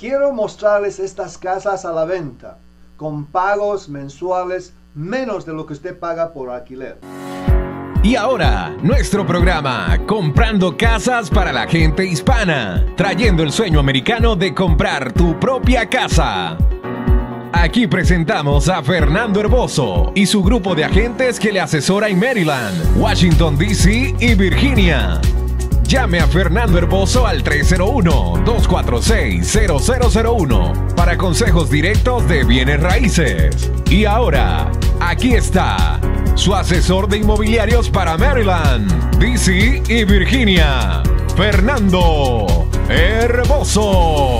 Quiero mostrarles estas casas a la venta con pagos mensuales menos de lo que usted paga por alquiler. Y ahora, nuestro programa, Comprando Casas para la Gente Hispana, trayendo el sueño americano de comprar tu propia casa. Aquí presentamos a Fernando Herboso y su grupo de agentes que le asesora en Maryland, Washington, D.C. y Virginia. Llame a Fernando Herboso al 301-246-0001 para consejos directos de bienes raíces. Y ahora, aquí está su asesor de inmobiliarios para Maryland, DC y Virginia, Fernando Herboso.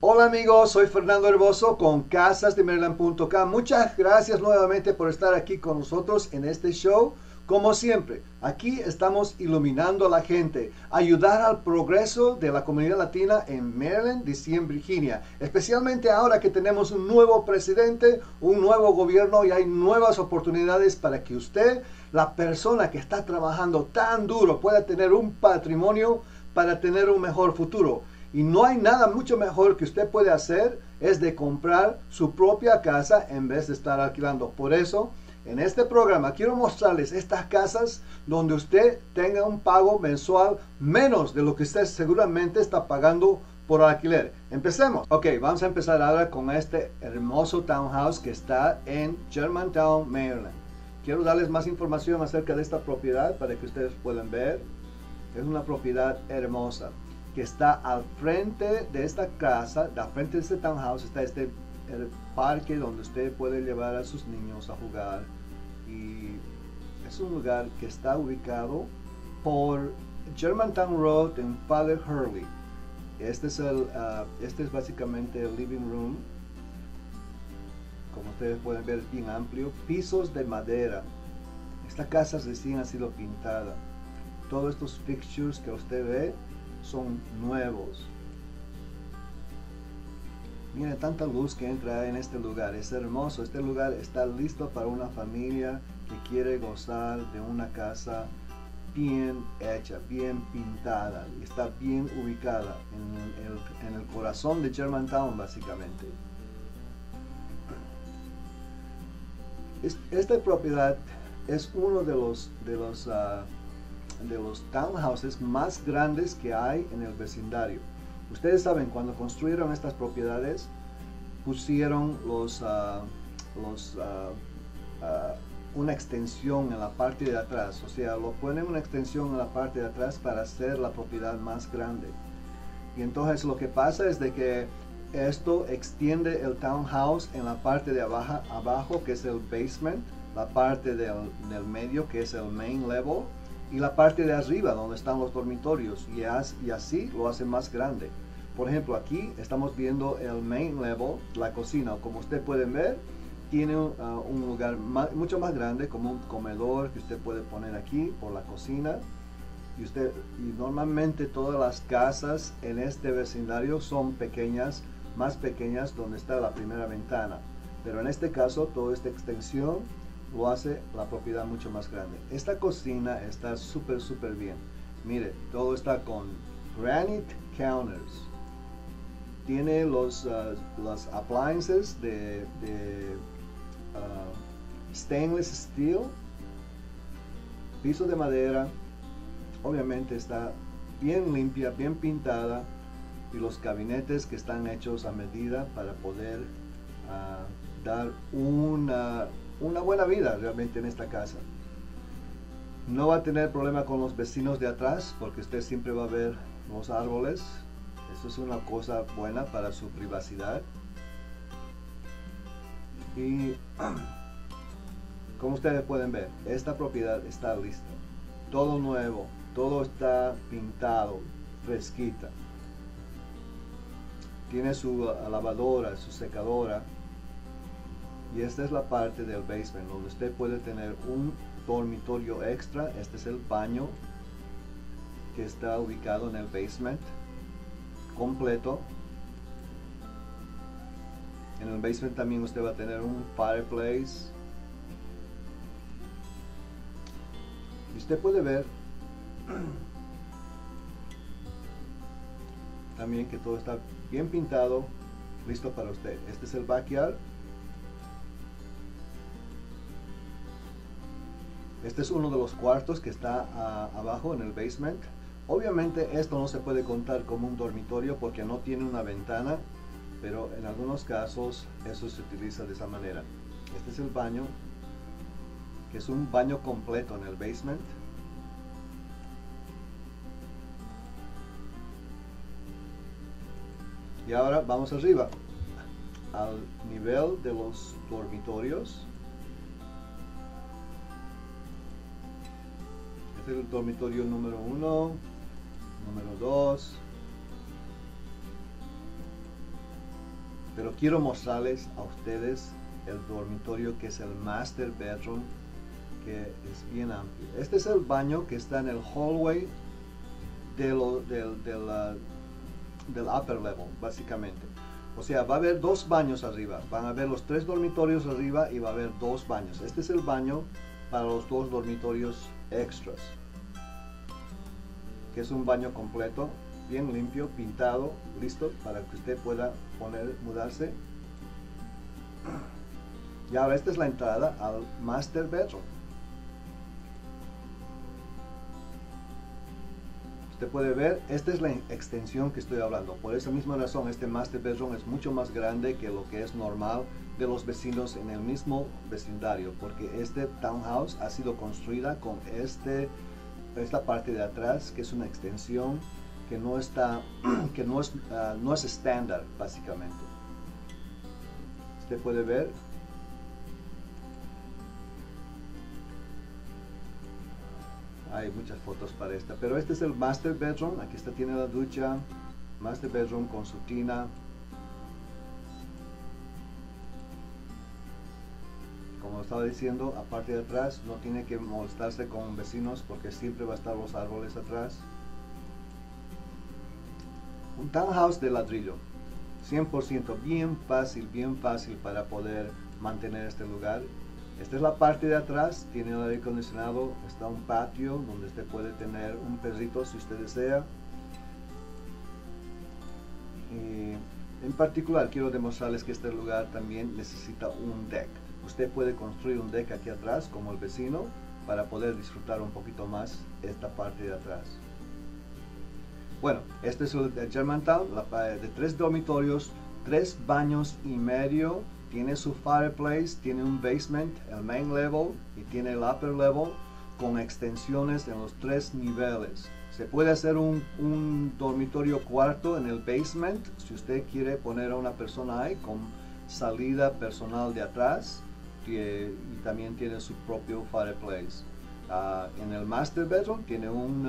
Hola amigos, soy Fernando Herboso con casasdemaryland.com. Muchas gracias nuevamente por estar aquí con nosotros en este show. Como siempre, aquí estamos iluminando a la gente, ayudar al progreso de la comunidad latina en Maryland, DC en Virginia, especialmente ahora que tenemos un nuevo presidente, un nuevo gobierno y hay nuevas oportunidades para que usted, la persona que está trabajando tan duro, pueda tener un patrimonio para tener un mejor futuro. Y no hay nada mucho mejor que usted puede hacer es de comprar su propia casa en vez de estar alquilando. Por eso, en este programa quiero mostrarles estas casas donde usted tenga un pago mensual menos de lo que usted seguramente está pagando por alquiler. Empecemos. Ok, vamos a empezar ahora con este hermoso townhouse que está en Germantown, Maryland. Quiero darles más información acerca de esta propiedad para que ustedes puedan ver. Es una propiedad hermosa que está al frente de esta casa, al frente de este townhouse está este parque donde usted puede llevar a sus niños a jugar y es un lugar que está ubicado por Germantown Road en Father Hurley. Este es, el, uh, este es básicamente el living room. Como ustedes pueden ver, es bien amplio. Pisos de madera. Esta casa recién ha sido pintada. Todos estos fixtures que usted ve son nuevos. Mire tanta luz que entra en este lugar, es hermoso. Este lugar está listo para una familia que quiere gozar de una casa bien hecha, bien pintada, está bien ubicada en el, corazón de Germantown básicamente. Esta propiedad es uno de los, de los, uh, de los townhouses más grandes que hay en el vecindario. Ustedes saben, cuando construyeron estas propiedades, pusieron los, uh, los uh, una extensión en la parte de atrás. O sea, lo ponen una extensión en la parte de atrás para hacer la propiedad más grande. Y entonces lo que pasa es de que esto extiende el townhouse en la parte de abajo, que es el basement, la parte del medio que es el main level y la parte de arriba donde están los dormitorios y, así lo hace más grande. Por ejemplo, aquí estamos viendo el main level, la cocina. Como ustedes pueden ver, tiene uh, un lugar mucho más grande como un comedor que usted puede poner aquí por la cocina. Y, usted, y normalmente todas las casas en este vecindario son pequeñas, más pequeñas donde está la primera ventana. Pero en este caso toda esta extensión lo hace la propiedad mucho más grande. Esta cocina está súper, súper bien. Mire, todo está con granite counters. Tiene los, uh, appliances de, uh, stainless steel. Piso de madera. Obviamente está bien limpia, bien pintada. Y los gabinetes que están hechos a medida para poder uh, dar una una buena vida realmente en esta casa. No va a tener problema con los vecinos de atrás porque usted siempre va a ver los árboles. Eso es una cosa buena para su privacidad. Y como ustedes pueden ver, esta propiedad está lista. Todo nuevo, todo está pintado, fresquita. Tiene su lavadora, su secadora, y esta es la parte del basement donde usted puede tener un dormitorio extra. Este es el baño que está ubicado en el basement completo. En el basement también usted va a tener un fireplace. Y usted puede ver también que todo está bien pintado, listo para usted. Este es el backyard. Este es uno de los cuartos que está ah, abajo en el basement. Obviamente esto no se puede contar como un dormitorio porque no tiene una ventana, pero en algunos casos eso se utiliza de esa manera. Este es el baño, que es un baño completo en el basement. Y ahora vamos arriba, al nivel de los dormitorios. El dormitorio número uno, número dos. Pero quiero mostrarles a ustedes el dormitorio que es el master bedroom, que es bien amplio. Este es el baño que está en el hallway del, del, del upper level, básicamente. O sea, va a haber dos baños arriba. Van a haber los tres dormitorios arriba y va a haber dos baños. Este es el baño para los dos dormitorios extras. Es un baño completo, bien limpio, pintado, listo para que usted pueda poner, mudarse. Y ahora esta es la entrada al master bedroom. Usted puede ver, esta es la extensión que estoy hablando. Por esa misma razón, este master bedroom es mucho más grande que lo que es normal de los vecinos en el mismo vecindario, porque este townhouse ha sido construida con este, esta parte de atrás, que es una extensión que no está, que no es, ah, no es estándar, básicamente. Usted puede ver. Hay muchas fotos para esta pero este es el master bedroom. Aquí está tiene la ducha master bedroom con su estaba diciendo aparte de atrás no tiene que molestarse con vecinos porque siempre va a estar los árboles atrás un townhouse de ladrillo 100% bien fácil bien fácil para poder mantener este lugar esta es la parte de atrás, tiene el aire acondicionado, está un patio donde usted puede tener un perrito si usted desea. en particular quiero demostrarles que este lugar también necesita un deck. Usted puede construir un deck aquí atrás como el vecino para poder disfrutar un poquito más esta parte de atrás. Bueno, este es el Germantown, de tres dormitorios, tres baños y medio tiene su fireplace, tiene un basement, el main level y tiene el upper level con extensiones en los tres niveles. Se puede hacer un, dormitorio cuarto en el basement si usted quiere poner a una persona ahí con salida personal de atrás y, también tiene su propio fireplace. Ah, en el master bedroom tiene un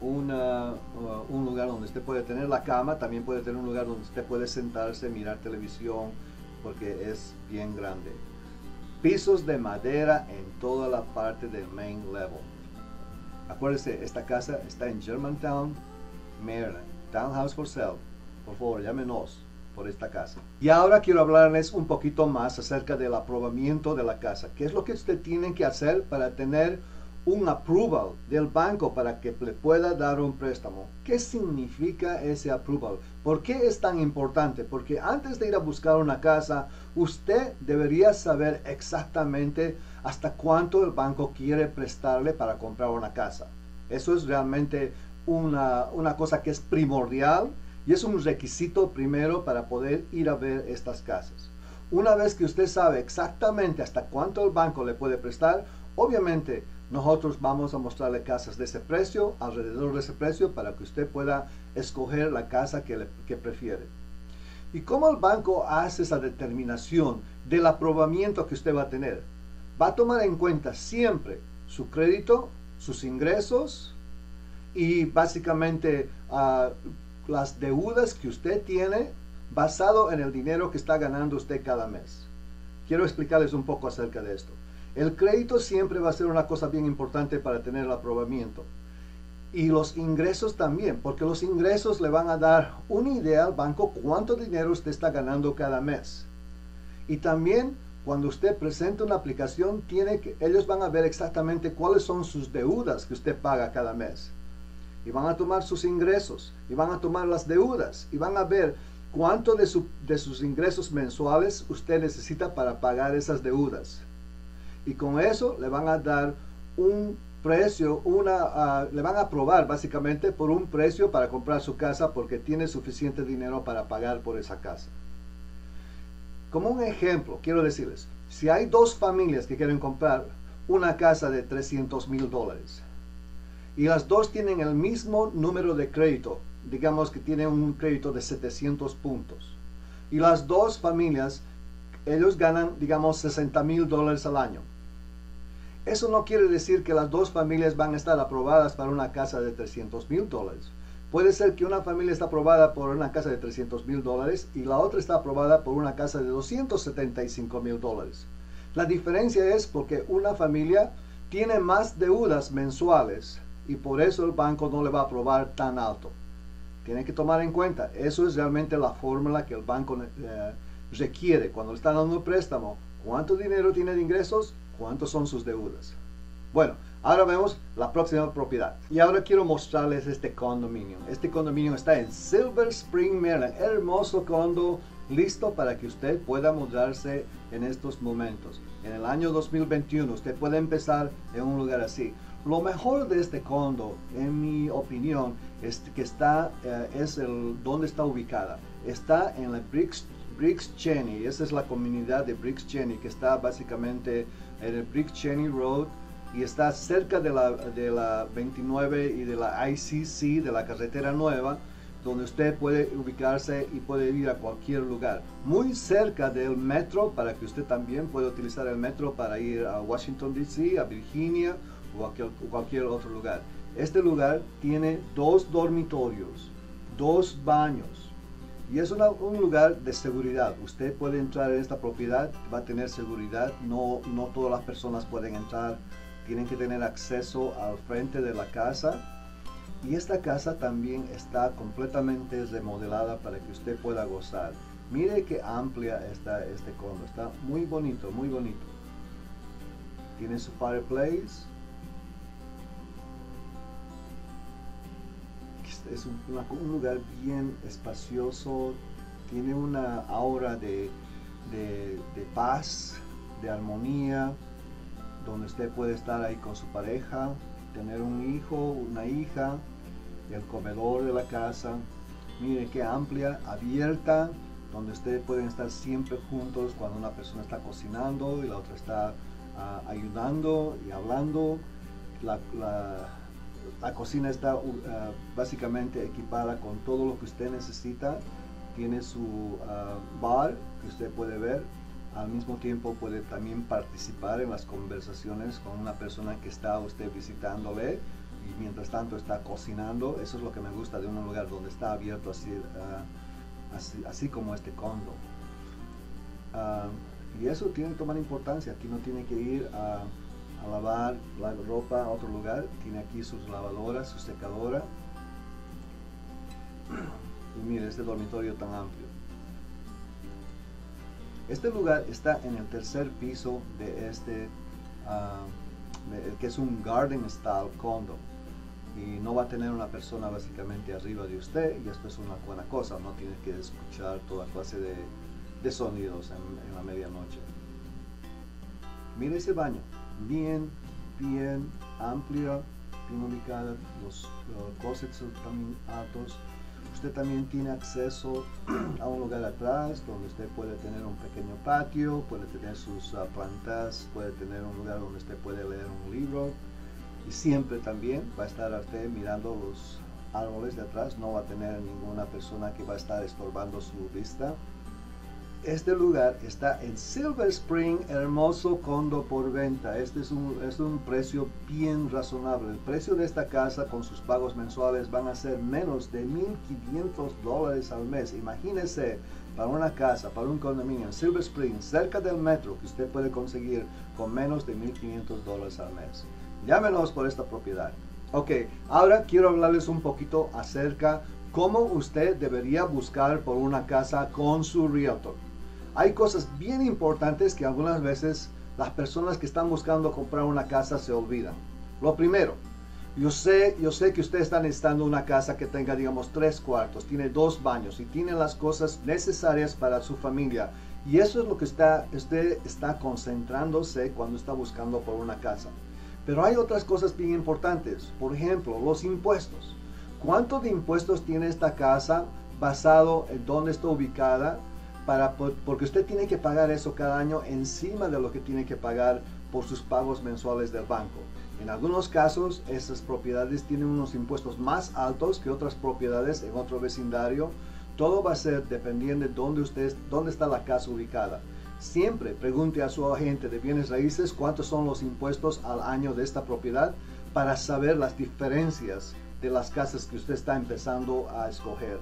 Uh, un lugar donde usted puede tener la cama, también puede tener un lugar donde usted puede sentarse, mirar televisión, porque es bien grande. Pisos de madera en toda la parte del main level. Acuérdese, esta casa está en Germantown, Maryland. Townhouse for sale. Por favor, llámenos por esta casa. Y ahora quiero hablarles un poquito más acerca del aprobamiento de la casa. ¿Qué es lo que usted tiene que hacer para tener un approval del banco para que le pueda dar un préstamo. ¿Qué significa ese approval? ¿Por qué es tan importante? Porque antes de ir a buscar una casa, usted debería saber exactamente hasta cuánto el banco quiere prestarle para comprar una casa. Eso es realmente una, una cosa que es primordial y es un requisito primero para poder ir a ver estas casas. Una vez que usted sabe exactamente hasta cuánto el banco le puede prestar, obviamente nosotros vamos a mostrarle casas de ese precio, alrededor de ese precio, para que usted pueda escoger la casa que, prefiere. ¿Y cómo el banco hace esa determinación del aprobamiento que usted va a tener? Va a tomar en cuenta siempre su crédito, sus ingresos y básicamente ah, las deudas que usted tiene basado en el dinero que está ganando usted cada mes. Quiero explicarles un poco acerca de esto. El crédito siempre va a ser una cosa bien importante para tener el aprobamiento. Y los ingresos también, porque los ingresos le van a dar una idea al banco cuánto dinero usted está ganando cada mes. Y también cuando usted presenta una aplicación, tiene que, ellos van a ver exactamente cuáles son sus deudas que usted paga cada mes. Y van a tomar sus ingresos y van a tomar las deudas y van a ver cuánto de, de sus ingresos mensuales usted necesita para pagar esas deudas. Y con eso le van a dar un precio, una, ah, le van a aprobar básicamente por un precio para comprar su casa porque tiene suficiente dinero para pagar por esa casa. Como un ejemplo, quiero decirles, si hay dos familias que quieren comprar una casa de 300 mil dólares y las dos tienen el mismo número de crédito, digamos que tienen un crédito de 700 puntos, y las dos familias, ellos ganan, digamos, 60 mil dólares al año eso no quiere decir que las dos familias van a estar aprobadas para una casa de 300 mil dólares. Puede ser que una familia está aprobada por una casa de 300 mil dólares y la otra está aprobada por una casa de 275 mil dólares. La diferencia es porque una familia tiene más deudas mensuales y por eso el banco no le va a aprobar tan alto. Tiene que tomar en cuenta, eso es realmente la fórmula que el banco eh, requiere cuando le está dando un préstamo. ¿Cuánto dinero tiene de ingresos? cuántos son sus deudas. Bueno, ahora vemos la próxima propiedad. Y ahora quiero mostrarles este condominio. Este condominio está en Silver Spring, Maryland. Hermoso condo, listo para que usted pueda mudarse en estos momentos. En el año 2021 usted puede empezar en un lugar así. Lo mejor de este condo, en mi opinión, es que está, eh, es el donde está ubicada. Está en la Bricks, Bricks Cheney. Esa es la comunidad de Bricks Cheney que está básicamente en el Brick Cheney Road y está cerca de la, de la 29 y de la ICC, de la carretera nueva, donde usted puede ubicarse y puede ir a cualquier lugar. Muy cerca del metro, para que usted también pueda utilizar el metro para ir a Washington, D.C., a Virginia o cualquier otro lugar. Este lugar tiene dos dormitorios, dos baños, y es un lugar de seguridad. Usted puede entrar en esta propiedad, va a tener seguridad. No, no todas las personas pueden entrar. Tienen que tener acceso al frente de la casa. Y esta casa también está completamente remodelada para que usted pueda gozar. Mire qué amplia está este condo. Está muy bonito, muy bonito. Tiene su fireplace es un, lugar bien espacioso, tiene una aura de, paz, de armonía, donde usted puede estar ahí con su pareja, tener un hijo, una hija, el comedor de la casa. Mire qué amplia, abierta, donde ustedes pueden estar siempre juntos cuando una persona está cocinando y la otra está ah, ayudando y hablando. la, la cocina está uh, básicamente equipada con todo lo que usted necesita. Tiene su uh, bar que usted puede ver. Al mismo tiempo puede también participar en las conversaciones con una persona que está usted visitándole y mientras tanto está cocinando. Eso es lo que me gusta de un lugar donde está abierto así, uh, así, como este condo. y eso tiene que tomar importancia. Aquí no tiene que ir a a lavar la ropa a otro lugar. Tiene aquí sus lavadoras, su secadora. Y mire este dormitorio tan amplio. Este lugar está en el tercer piso de este, uh, que es un garden style condo. Y no va a tener una persona básicamente arriba de usted y esto es una buena cosa, no tiene que escuchar toda clase de, de sonidos en, en la medianoche. Mire ese baño bien, bien amplia, bien ubicada, los, closets son también altos. Usted también tiene acceso a un lugar atrás donde usted puede tener un pequeño patio, puede tener sus ah, plantas, puede tener un lugar donde usted puede leer un libro. Y siempre también va a estar usted mirando los árboles de atrás, no va a tener ninguna persona que va a estar estorbando su vista. Este lugar está en Silver Spring, hermoso condo por venta. Este es un, es un precio bien razonable. El precio de esta casa con sus pagos mensuales van a ser menos de 1.500 dólares al mes. Imagínese para una casa, para un condominio en Silver Spring, cerca del metro, que usted puede conseguir con menos de 1.500 dólares al mes. Llámenos por esta propiedad. Ok, ahora quiero hablarles un poquito acerca cómo usted debería buscar por una casa con su realtor hay cosas bien importantes que algunas veces las personas que están buscando comprar una casa se olvidan. Lo primero, Yo sé, yo sé que usted está necesitando una casa que tenga, digamos, tres cuartos, tiene dos baños y tiene las cosas necesarias para su familia. Y eso es lo que está, usted está concentrándose cuando está buscando por una casa. Pero hay otras cosas bien importantes. Por ejemplo, los impuestos. ¿Cuánto de impuestos tiene esta casa basado en dónde está ubicada? Para, porque usted tiene que pagar eso cada año encima de lo que tiene que pagar por sus pagos mensuales del banco. En algunos casos, esas propiedades tienen unos impuestos más altos que otras propiedades en otro vecindario. Todo va a ser dependiendo de dónde, usted, dónde está la casa ubicada. Siempre pregunte a su agente de bienes raíces cuántos son los impuestos al año de esta propiedad para saber las diferencias de las casas que usted está empezando a escoger.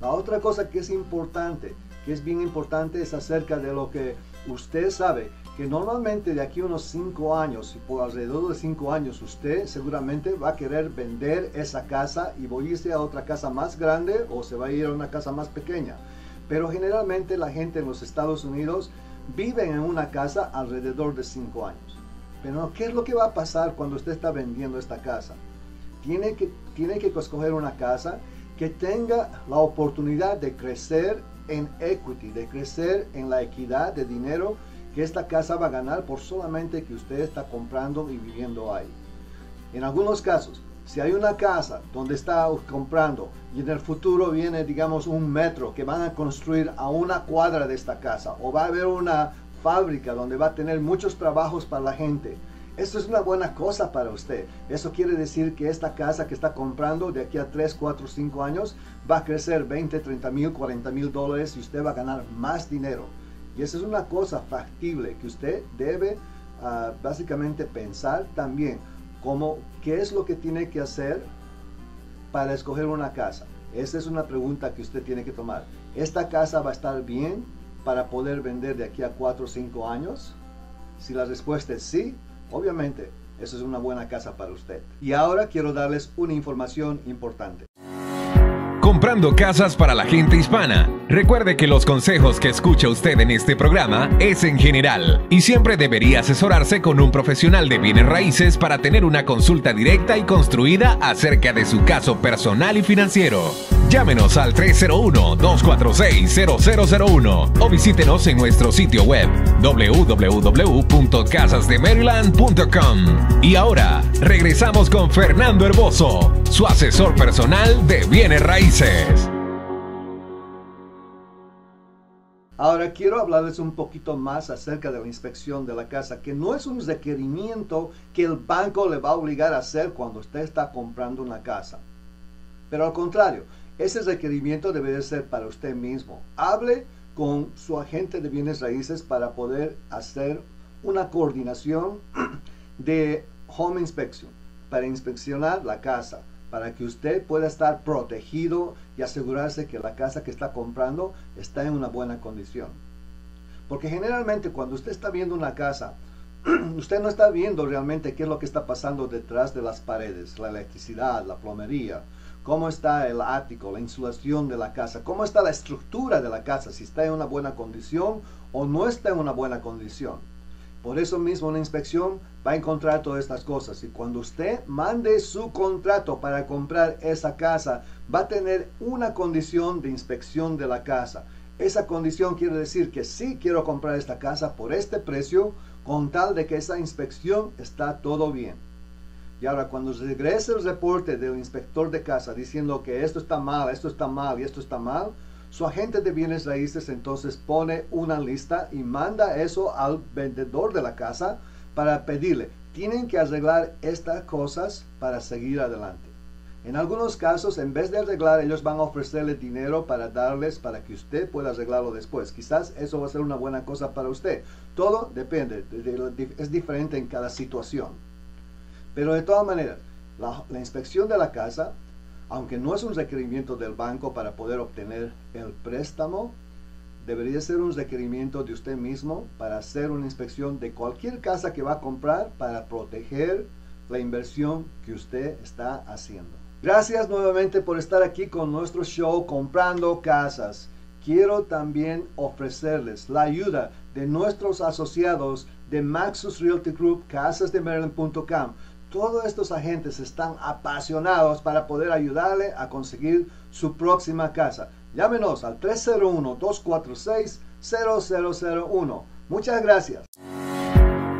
La otra cosa que es importante, que es bien importante, es acerca de lo que usted sabe que normalmente de aquí a unos 5 años, y por alrededor de 5 años, usted seguramente va a querer vender esa casa y va a irse a otra casa más grande o se va a ir a una casa más pequeña. Pero generalmente la gente en los Estados Unidos vive en una casa alrededor de 5 años. Pero ¿qué es lo que va a pasar cuando usted está vendiendo esta casa? Tiene que, tiene que escoger una casa que tenga la oportunidad de crecer en equity, de crecer en la equidad de dinero que esta casa va a ganar por solamente que usted está comprando y viviendo ahí. En algunos casos, si hay una casa donde está comprando y en el futuro viene, digamos, un metro que van a construir a una cuadra de esta casa, o va a haber una fábrica donde va a tener muchos trabajos para la gente, eso es una buena cosa para usted. Eso quiere decir que esta casa que está comprando de aquí a 3, 4, 5 años va a crecer 20, 30 mil, 40 mil dólares y usted va a ganar más dinero. Y esa es una cosa factible que usted debe ah, básicamente pensar también, como qué es lo que tiene que hacer para escoger una casa. Esa es una pregunta que usted tiene que tomar. ¿Esta casa va a estar bien para poder vender de aquí a 4 o 5 años? Si la respuesta es sí, obviamente, esa es una buena casa para usted. Y ahora quiero darles una información importante comprando casas para la gente hispana. Recuerde que los consejos que escucha usted en este programa es en general y siempre debería asesorarse con un profesional de bienes raíces para tener una consulta directa y construida acerca de su caso personal y financiero. Llámenos al 301-246-0001 o visítenos en nuestro sitio web www.casasdemaryland.com. Y ahora regresamos con Fernando Herboso, su asesor personal de bienes raíces. Ahora quiero hablarles un poquito más acerca de la inspección de la casa, que no es un requerimiento que el banco le va a obligar a hacer cuando usted está comprando una casa. Pero al contrario, ese requerimiento debe ser para usted mismo. Hable con su agente de bienes raíces para poder hacer una coordinación de home inspection, para inspeccionar la casa, para que usted pueda estar protegido y asegurarse que la casa que está comprando está en una buena condición. Porque generalmente cuando usted está viendo una casa, usted no está viendo realmente qué es lo que está pasando detrás de las paredes, la electricidad, la plomería, cómo está el ático, la insulación de la casa, cómo está la estructura de la casa, si está en una buena condición o no está en una buena condición. Por eso mismo una inspección va a encontrar todas estas cosas. Y cuando usted mande su contrato para comprar esa casa, va a tener una condición de inspección de la casa. Esa condición quiere decir que sí quiero comprar esta casa por este precio, con tal de que esa inspección está todo bien. Y ahora cuando regrese el reporte del inspector de casa diciendo que esto está mal, esto está mal y esto está mal, su agente de bienes raíces entonces pone una lista y manda eso al vendedor de la casa para pedirle, tienen que arreglar estas cosas para seguir adelante. En algunos casos, en vez de arreglar, ellos van a ofrecerle dinero para darles para que usted pueda arreglarlo después. Quizás eso va a ser una buena cosa para usted. Todo depende, es diferente en cada situación. Pero de todas maneras, la, inspección de la casa, aunque no es un requerimiento del banco para poder obtener el préstamo, debería ser un requerimiento de usted mismo para hacer una inspección de cualquier casa que va a comprar para proteger la inversión que usted está haciendo. Gracias nuevamente por estar aquí con nuestro show Comprando Casas. Quiero también ofrecerles la ayuda de nuestros asociados de Maxus Realty Group, casasdemaryland.com todos estos agentes están apasionados para poder ayudarle a conseguir su próxima casa. Llámenos al 301-246-0001. Muchas gracias.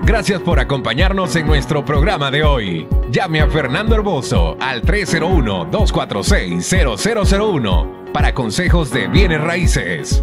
Gracias por acompañarnos en nuestro programa de hoy. Llame a Fernando Herboso al 301-246-0001 para consejos de bienes raíces.